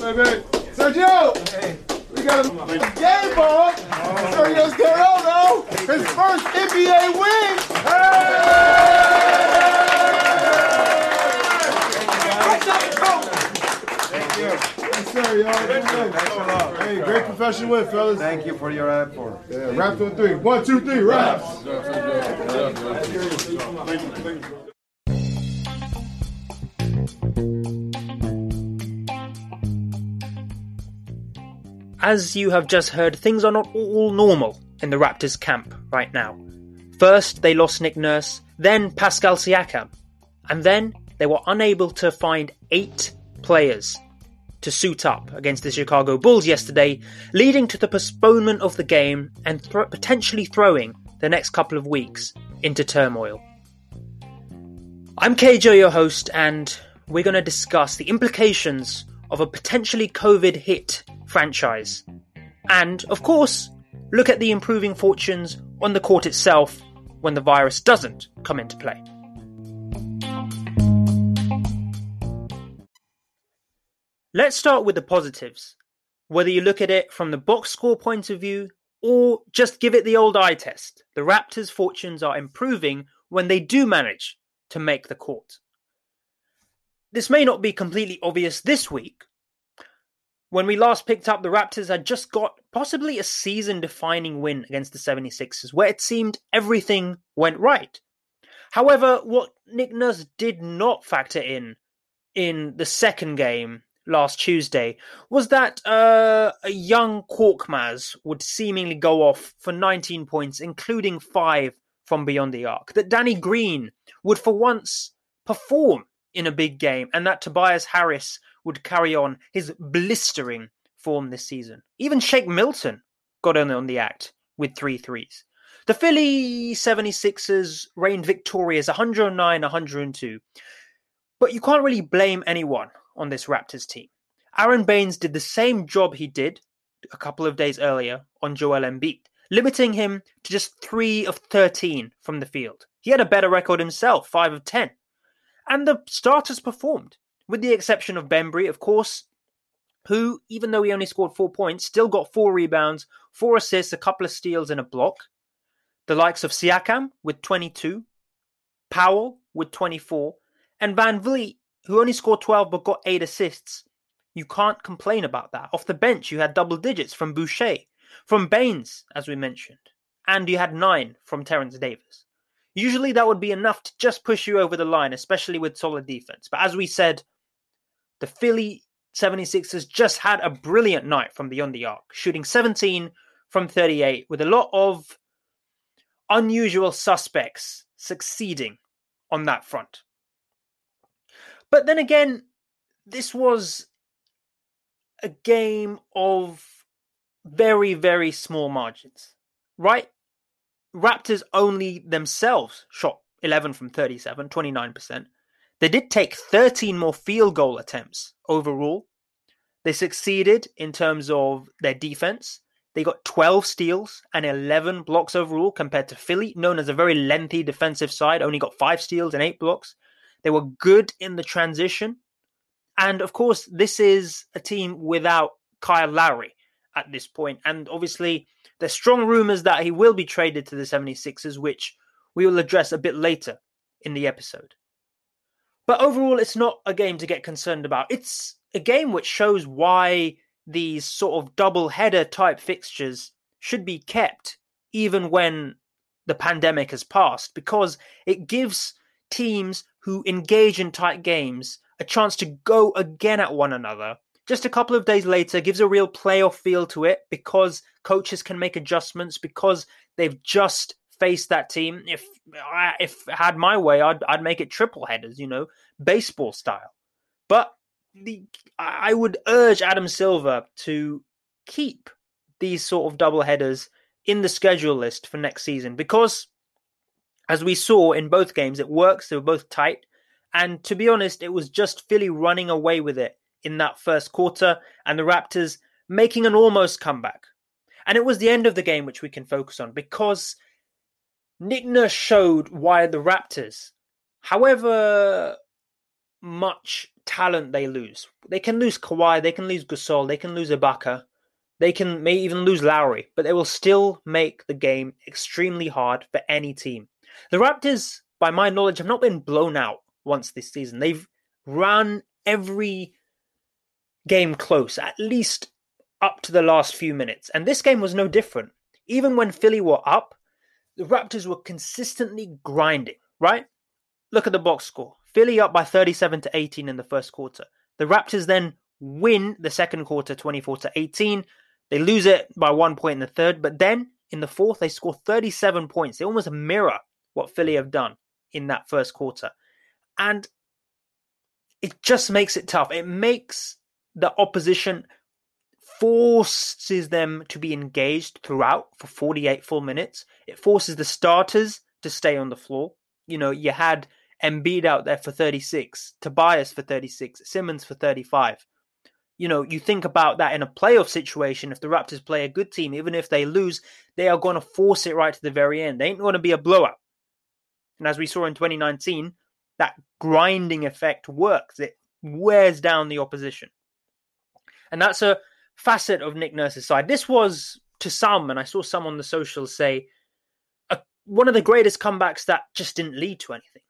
Baby. Sergio! We got a game ball. Sergio Scariolo. His first NBA win. Thank you. Sir, y'all. Thanks a lot. Hey, great professional win, fellas. Thank you for your effort. Yeah, raps on three. One, two, three, raps. As you have just heard, things are not all normal in the Raptors camp right now. First, they lost Nick Nurse, then Pascal Siakam, and then they were unable to find eight players to suit up against the Chicago Bulls yesterday, leading to the postponement of the game and thro- potentially throwing the next couple of weeks into turmoil. I'm KJ, your host, and we're going to discuss the implications of a potentially COVID hit franchise. And, of course, look at the improving fortunes on the court itself when the virus doesn't come into play. Let's start with the positives. Whether you look at it from the box score point of view or just give it the old eye test, the Raptors' fortunes are improving when they do manage to make the court. This may not be completely obvious this week. When we last picked up, the Raptors had just got possibly a season defining win against the 76ers, where it seemed everything went right. However, what Nick Nurse did not factor in in the second game last Tuesday was that uh, a young Korkmaz would seemingly go off for 19 points, including five from beyond the arc. That Danny Green would for once perform in a big game, and that Tobias Harris would carry on his blistering form this season. Even Shake Milton got in on the act with three threes. The Philly 76ers reigned victorious 109 102. But you can't really blame anyone on this Raptors team. Aron Baynes did the same job he did a couple of days earlier on Joel Embiid, limiting him to just 3 of 13 from the field. He had a better record himself, 5 of 10. And the starters performed, with the exception of Bembry, of course, who, even though he only scored 4 points, still got 4 rebounds, 4 assists, a couple of steals, and a block. The likes of Siakam with 22, Powell with 24, and Van Vleet, who only scored 12 but got 8 assists. You can't complain about that. Off the bench, you had double digits from Boucher, from Baynes, as we mentioned, and you had 9 from Terence Davis. Usually that would be enough to just push you over the line, especially with solid defense. But as we said, the Philly 76ers just had a brilliant night from beyond the arc, shooting 17 from 38 with a lot of unusual suspects succeeding on that front. But then again, this was a game of very, very small margins, right? Raptors only themselves shot 11 from 37, 29%. They did take 13 more field goal attempts overall. They succeeded in terms of their defense. They got 12 steals and 11 blocks overall compared to Philly, known as a very lengthy defensive side, only got 5 steals and 8 blocks. They were good in the transition. And of course, this is a team without Kyle Lowry at this point. And obviously, there's strong rumors that he will be traded to the 76ers, which we will address a bit later in the episode. But overall, it's not a game to get concerned about. It's a game which shows why these sort of double header type fixtures should be kept even when the pandemic has passed, because it gives teams who engage in tight games a chance to go again at one another just a couple of days later gives a real playoff feel to it because coaches can make adjustments because they've just faced that team. If I if had my way, I'd I'd make it triple headers, you know, baseball style. But the I would urge Adam Silver to keep these sort of double headers in the schedule list for next season because as we saw in both games, it works. They were both tight. And to be honest, it was just Philly running away with it in that first quarter and the Raptors making an almost comeback. And it was the end of the game which we can focus on because Nick Nurse showed why the Raptors, however much talent they lose. They can lose Kawhi, they can lose Gasol, they can lose Ibaka, they can may even lose Lowry, but they will still make the game extremely hard for any team. The Raptors, by my knowledge, have not been blown out once this season. They've run every game close, at least up to the last few minutes. And this game was no different. Even when Philly were up, the Raptors were consistently grinding, right? Look at the box score. Philly up by 37 to 18 in the first quarter. The Raptors then win the second quarter 24 to 18. They lose it by one point in the third, but then in the fourth, they score 37 points. They almost mirror what Philly have done in that first quarter. And it just makes it tough. It makes the opposition forces them to be engaged throughout for 48 full minutes. It forces the starters to stay on the floor. You know, you had Embiid out there for 36, Tobias for 36, Simmons for 35. You know, you think about that in a playoff situation. If the Raptors play a good team, even if they lose, they are going to force it right to the very end. They ain't going to be a blowout. And as we saw in 2019, that grinding effect works. It wears down the opposition. And that's a facet of Nick Nurse's side. This was, to some, and I saw some on the socials say, a, one of the greatest comebacks that just didn't lead to anything.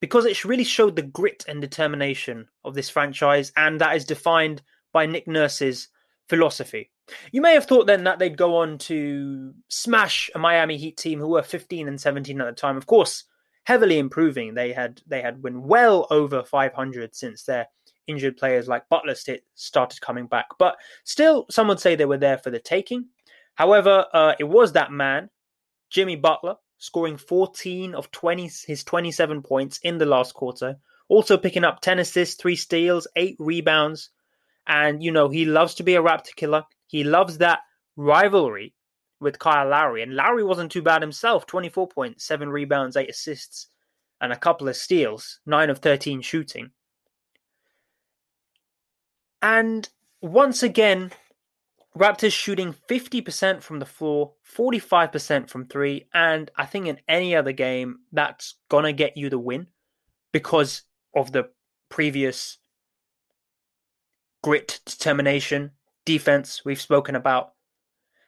Because it really showed the grit and determination of this franchise, and that is defined by Nick Nurse's philosophy. You may have thought then that they'd go on to smash a Miami Heat team who were 15 and 17 at the time. Of course, heavily improving. They had they had been well over 500 since their injured players like Butler started coming back. But still, some would say they were there for the taking. However, uh, it was that man, Jimmy Butler, scoring 14 of 20 his 27 points in the last quarter, also picking up 10 assists, 3 steals, 8 rebounds. And you know, he loves to be a Raptor killer. He loves that rivalry with Kyle Lowry. And Lowry wasn't too bad himself 24 points, 7 rebounds, 8 assists, and a couple of steals, 9 of 13 shooting. And once again, Raptors shooting 50% from the floor, 45% from three. And I think in any other game, that's going to get you the win because of the previous grit, determination, defense we've spoken about.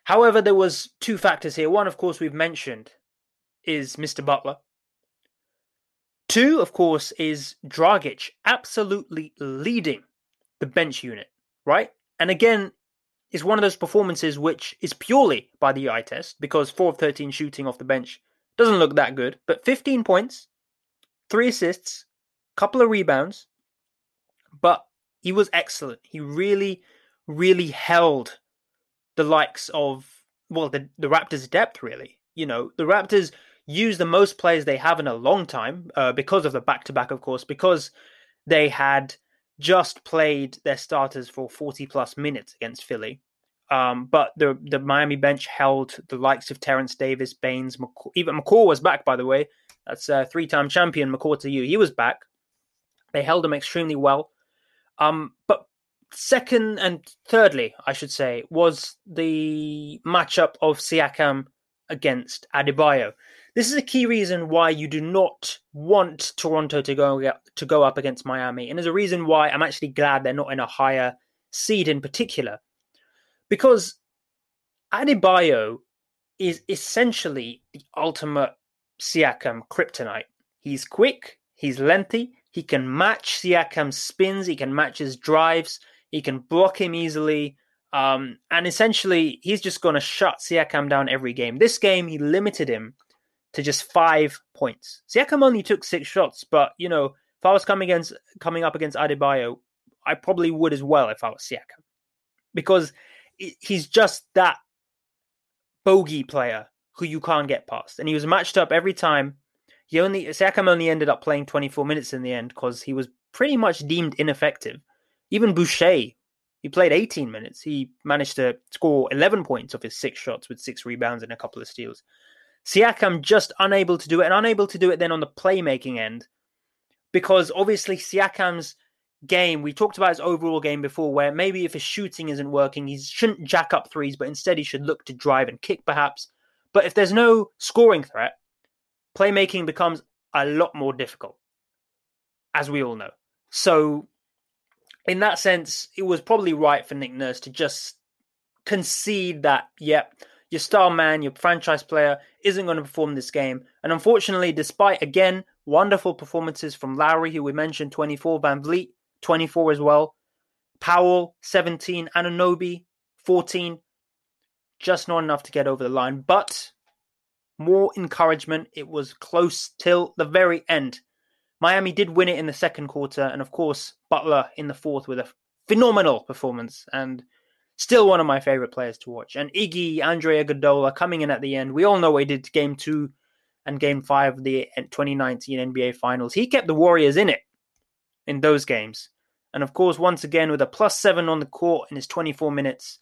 However, there was two factors here. One, of course, we've mentioned is Mr. Butler. Two, of course, is Dragic absolutely leading the bench unit, right? And again, is one of those performances which is purely by the eye test because 4 of 13 shooting off the bench doesn't look that good, but 15 points, 3 assists, couple of rebounds, but he was excellent. He really, really held the likes of well the the Raptors' depth really. You know, the Raptors use the most players they have in a long time uh, because of the back to back, of course, because they had just played their starters for 40 plus minutes against Philly. Um, but the the Miami bench held the likes of Terence Davis, Baynes, McCaw, even McCaw was back, by the way. That's a three time champion, McCaw to you. He was back. They held him extremely well. Um, but second and thirdly, I should say, was the matchup of Siakam against Adebayo. This is a key reason why you do not want Toronto to go to go up against Miami, and there's a reason why I'm actually glad they're not in a higher seed in particular, because Adebayo is essentially the ultimate Siakam kryptonite. He's quick, he's lengthy, he can match Siakam's spins, he can match his drives, he can block him easily. Um, and essentially, he's just going to shut Siakam down every game. This game, he limited him to just five points. Siakam only took six shots, but you know, if I was coming against coming up against Adebayo, I probably would as well if I was Siakam, because he's just that bogey player who you can't get past, and he was matched up every time. He only Siakam only ended up playing 24 minutes in the end because he was pretty much deemed ineffective. Even Boucher, he played 18 minutes. He managed to score 11 points off his six shots with six rebounds and a couple of steals. Siakam just unable to do it and unable to do it then on the playmaking end because obviously Siakam's game, we talked about his overall game before, where maybe if his shooting isn't working, he shouldn't jack up threes, but instead he should look to drive and kick perhaps. But if there's no scoring threat, playmaking becomes a lot more difficult, as we all know. So, in that sense, it was probably right for Nick Nurse to just concede that, yep, your star man, your franchise player isn't going to perform this game. And unfortunately, despite again wonderful performances from Lowry, who we mentioned 24, Van Vleet 24 as well, Powell 17, Anunoby 14, just not enough to get over the line. But more encouragement. It was close till the very end. Miami did win it in the second quarter, and of course, Butler in the fourth with a phenomenal performance and still one of my favorite players to watch. And Iggy, Andre Iguodala coming in at the end. We all know what he did game two and game five of the 2019 NBA Finals. He kept the Warriors in it in those games. And of course, once again, with a plus seven on the court in his 24 minutes,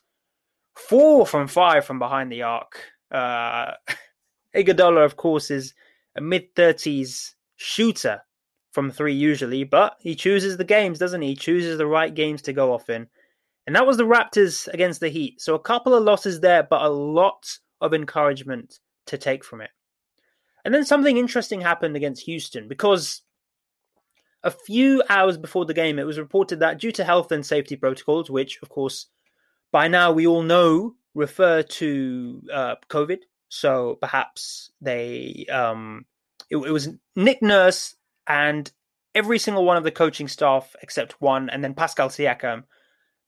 four from five from behind the arc. Uh, Iguodala, of course, is a mid 30s shooter from three usually, but he chooses the games, doesn't he? He chooses the right games to go off in. And that was the Raptors against the Heat. So a couple of losses there, but a lot of encouragement to take from it. And then something interesting happened against Houston because a few hours before the game, it was reported that due to health and safety protocols, which, of course, by now we all know refer to uh, COVID, so perhaps they um, it, it was Nick Nurse and every single one of the coaching staff except one, and then Pascal Siakam.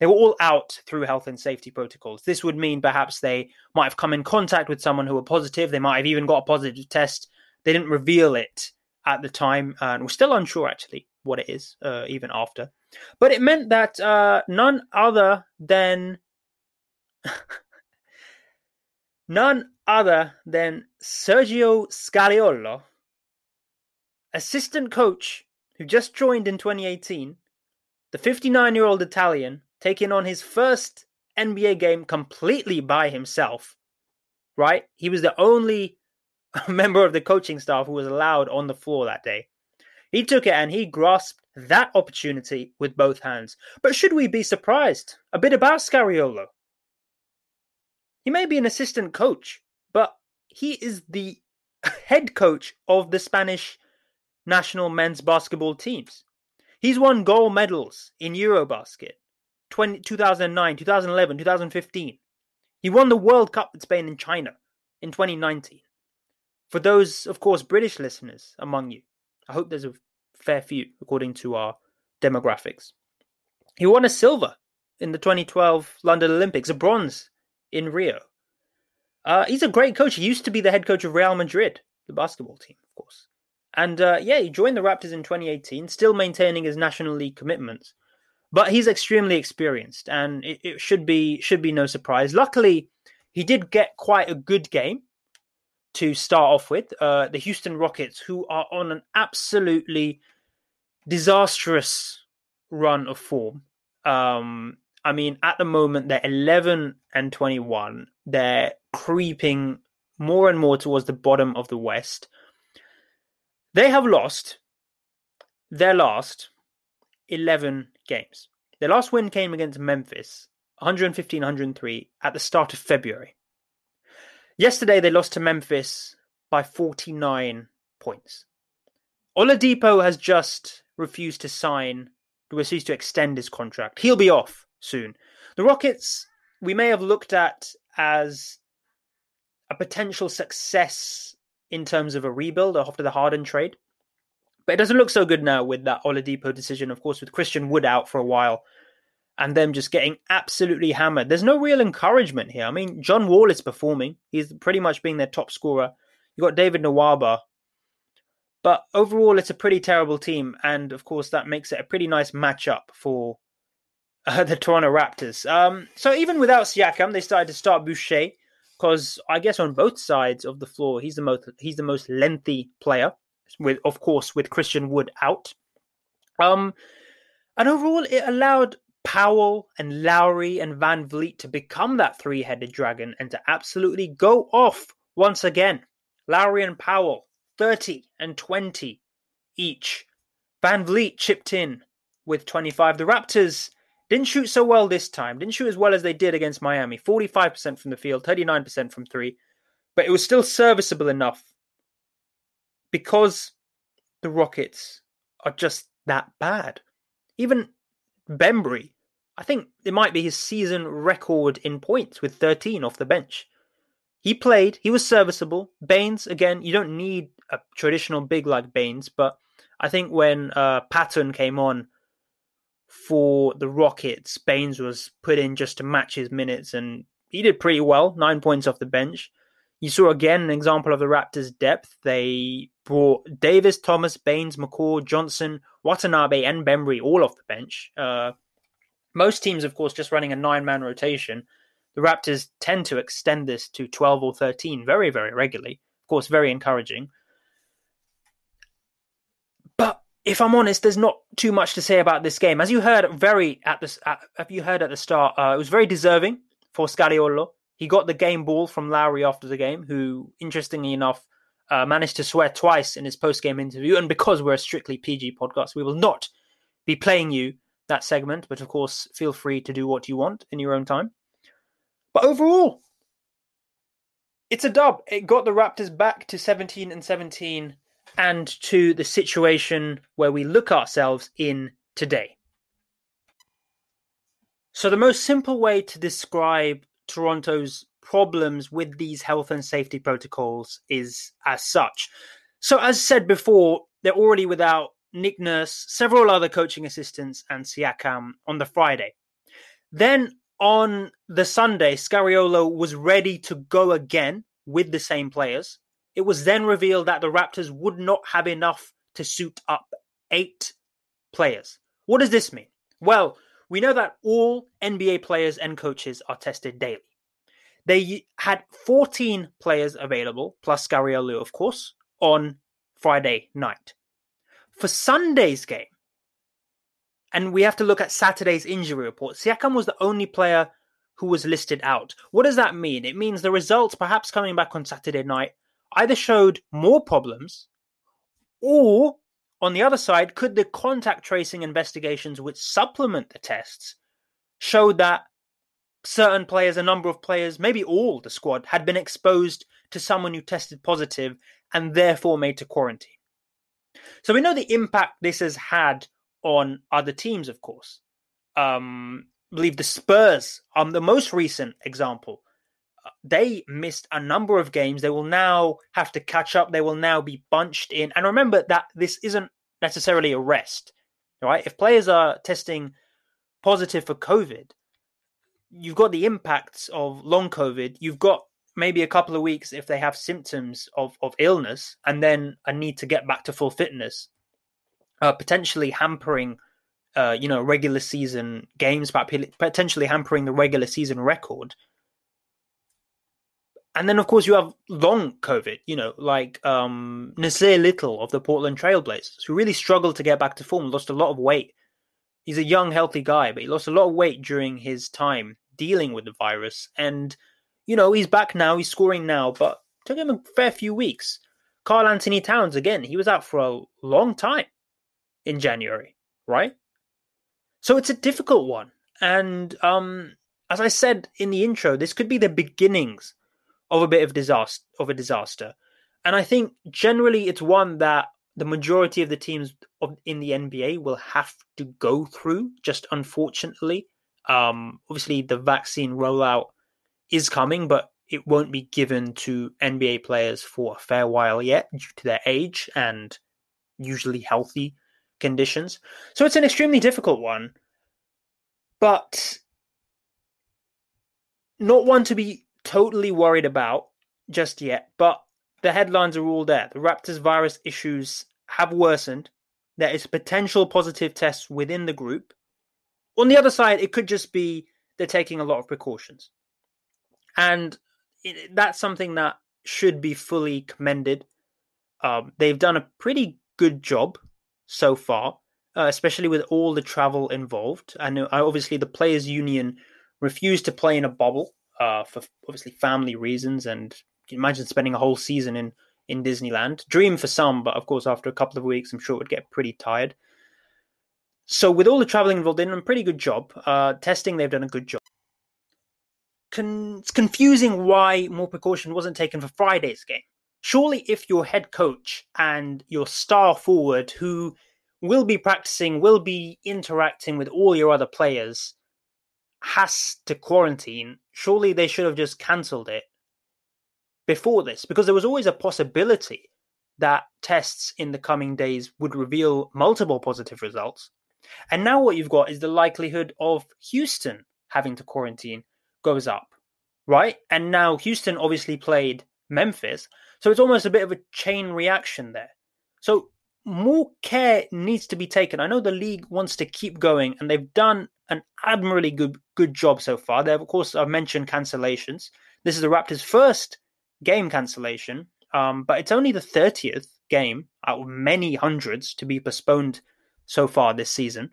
They were all out through health and safety protocols. This would mean perhaps they might have come in contact with someone who were positive. They might have even got a positive test. They didn't reveal it at the time, and we're still unsure actually what it is, uh, even after. But it meant that uh, none other than none other than Sergio Scariolo, assistant coach who just joined in 2018, the 59 year old Italian taking on his first NBA game completely by himself, right? He was the only member of the coaching staff who was allowed on the floor that day. He took it and he grasped that opportunity with both hands. But should we be surprised? A bit about Scariolo. He may be an assistant coach, but he is the head coach of the Spanish national men's basketball teams. He's won gold medals in Eurobasket 20, 2009, 2011, 2015. He won the World Cup with Spain and China in 2019. For those, of course, British listeners among you, I hope there's a fair few according to our demographics. He won a silver in the 2012 London Olympics, a bronze in Rio. Uh, he's a great coach. He used to be the head coach of Real Madrid, the basketball team, of course. And uh, yeah, he joined the Raptors in 2018, still maintaining his National League commitments. But he's extremely experienced, and it, it should be should be no surprise. Luckily, he did get quite a good game to start off with. Uh, the Houston Rockets, who are on an absolutely disastrous run of form. Um, I mean, at the moment, they're 11 and 21. They're creeping more and more towards the bottom of the West. They have lost their last 11 games. Their last win came against Memphis, 115 103, at the start of February. Yesterday, they lost to Memphis by 49 points. Oladipo has just refused to sign, refused to extend his contract. He'll be off soon. The Rockets, we may have looked at as a potential success in terms of a rebuild after the Harden trade. But it doesn't look so good now with that Oladipo decision, of course, with Christian Wood out for a while and them just getting absolutely hammered. There's no real encouragement here. I mean, John Wall is performing. He's pretty much being their top scorer. You've got David Nwaba. But overall, it's a pretty terrible team. And of course, that makes it a pretty nice matchup for uh, the Toronto Raptors. Um, so even without Siakam, they started to start Boucher because I guess on both sides of the floor, he's the most he's the most lengthy player. With of course with Christian Wood out. Um, and overall, it allowed Powell and Lowry and Van Vleet to become that three-headed dragon and to absolutely go off once again. Lowry and Powell, 30 and 20 each. Van Vleet chipped in with 25. The Raptors didn't shoot so well this time. Didn't shoot as well as they did against Miami. 45% from the field, 39% from three. But it was still serviceable enough because the Rockets are just that bad. Even Bembry, I think it might be his season record in points with 13 off the bench. He played, he was serviceable. Baynes, again, you don't need a traditional big like Baynes, but I think when uh, Patton came on for the Rockets, Baynes was put in just to match his minutes, and he did pretty well, nine points off the bench. You saw again an example of the Raptors' depth. They brought Davis, Thomas, Baynes, McCaw, Johnson, Watanabe, and Bembry all off the bench. Uh, most teams, of course, just running a nine man rotation. The Raptors tend to extend this to 12 or 13 very, very regularly. Of course, very encouraging. But if I'm honest, there's not too much to say about this game. As you heard very at the at, you heard at the start, uh, it was very deserving for Scariolo. He got the game ball from Lowry after the game, who, interestingly enough, uh, managed to swear twice in his post game interview. And because we're a strictly PG podcast, we will not be playing you that segment. But of course, feel free to do what you want in your own time. But overall, it's a dub. It got the Raptors back to 17 and 17 and to the situation where we look ourselves in today. So, the most simple way to describe Toronto's problems with these health and safety protocols is as such. So, as said before, they're already without Nick Nurse, several other coaching assistants, and Siakam on the Friday. Then on the Sunday, Scariolo was ready to go again with the same players. It was then revealed that the Raptors would not have enough to suit up eight players. What does this mean? Well, we know that all NBA players and coaches are tested daily. They had 14 players available, plus Scariolo, of course, on Friday night. For Sunday's game, and we have to look at Saturday's injury report. Siakam was the only player who was listed out. What does that mean? It means the results, perhaps coming back on Saturday night, either showed more problems, or on the other side, could the contact tracing investigations, which supplement the tests, show that certain players, a number of players, maybe all the squad, had been exposed to someone who tested positive and therefore made to quarantine? So we know the impact this has had on other teams, of course. Um, I believe the Spurs, are the most recent example, they missed a number of games. They will now have to catch up. They will now be bunched in. And remember that this isn't necessarily a rest, right? If players are testing positive for COVID, you've got the impacts of long COVID. You've got maybe a couple of weeks if they have symptoms of, of illness and then a need to get back to full fitness uh, potentially hampering, uh, you know, regular season games, potentially hampering the regular season record. And then, of course, you have long COVID, you know, like um, Nassir Little of the Portland Trailblazers, who really struggled to get back to form, lost a lot of weight. He's a young, healthy guy, but he lost a lot of weight during his time dealing with the virus. And, you know, he's back now, he's scoring now, but took him a fair few weeks. Karl Anthony Towns, again, he was out for a long time in January, right? So it's a difficult one. And um, as I said in the intro, this could be the beginnings of a bit of disaster of a disaster. And I think generally it's one that the majority of the teams of, in the NBA will have to go through, just unfortunately. Um, obviously, the vaccine rollout is coming, but it won't be given to NBA players for a fair while yet due to their age and usually healthy conditions. So it's an extremely difficult one, but not one to be totally worried about just yet. But the headlines are all there. The Raptors virus issues have worsened. There is potential positive tests within the group. On the other side, it could just be they're taking a lot of precautions. And it, that's something that should be fully commended. Um, they've done a pretty good job so far, uh, especially with all the travel involved. Know, obviously, the players' union refused to play in a bubble uh, for obviously family reasons, and imagine spending a whole season in in Disneyland. Dream for some, but of course, after a couple of weeks, I'm sure it would get pretty tired. So, with all the traveling involved, they've done a pretty good job. Uh, testing, they've done a good job. Con- it's confusing why more precaution wasn't taken for Friday's game surely if your head coach and your star forward who will be practicing, will be interacting with all your other players, has to quarantine, surely they should have just cancelled it before this because there was always a possibility that tests in the coming days would reveal multiple positive results. And now what you've got is the likelihood of Houston having to quarantine goes up, right? And now Houston obviously played Memphis. So it's almost a bit of a chain reaction there. So more care needs to be taken. I know the league wants to keep going, and they've done an admirably good good job so far. They have, of course, I've mentioned cancellations. This is the Raptors' first game cancellation, um, but it's only the thirtieth game out of many hundreds to be postponed so far this season.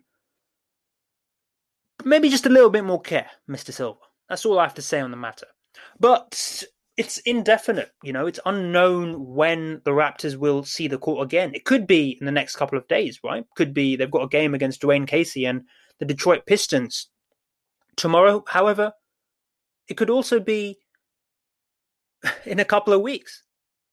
Maybe just a little bit more care, Mister Silver. That's all I have to say on the matter. But it's indefinite. You know, it's unknown when the Raptors will see the court again. It could be in the next couple of days, right? Could be they've got a game against Dwane Casey and the Detroit Pistons tomorrow. However, it could also be in a couple of weeks.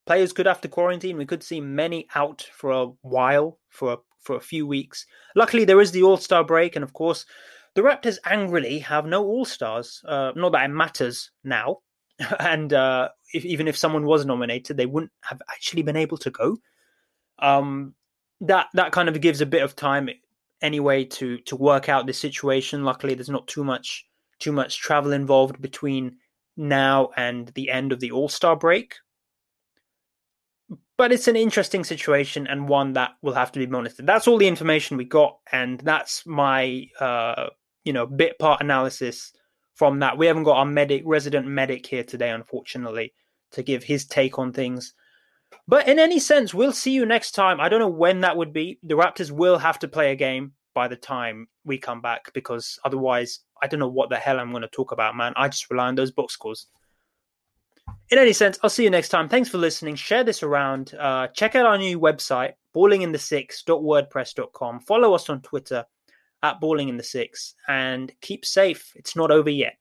Players could have to quarantine. We could see many out for a while, for a, for a few weeks. Luckily, there is the All Star break, and of course, the Raptors angrily have no All Stars. Uh, not that it matters now, and uh, if, even if someone was nominated, they wouldn't have actually been able to go. Um, that that kind of gives a bit of time anyway to to work out this situation. Luckily, there's not too much too much travel involved between now and the end of the All Star break. But it's an interesting situation and one that will have to be monitored. That's all the information we got, and that's my uh, you know bit part analysis from that. We haven't got our medic, resident medic here today, unfortunately, to give his take on things. But in any sense, we'll see you next time. I don't know when that would be. The Raptors will have to play a game by the time we come back because otherwise, I don't know what the hell I'm going to talk about, man. I just rely on those box scores. In any sense, I'll see you next time. Thanks for listening. Share this around. Uh, check out our new website, ballinginthe6.wordpress.com. Follow us on Twitter at Balling in the Six and keep safe. It's not over yet.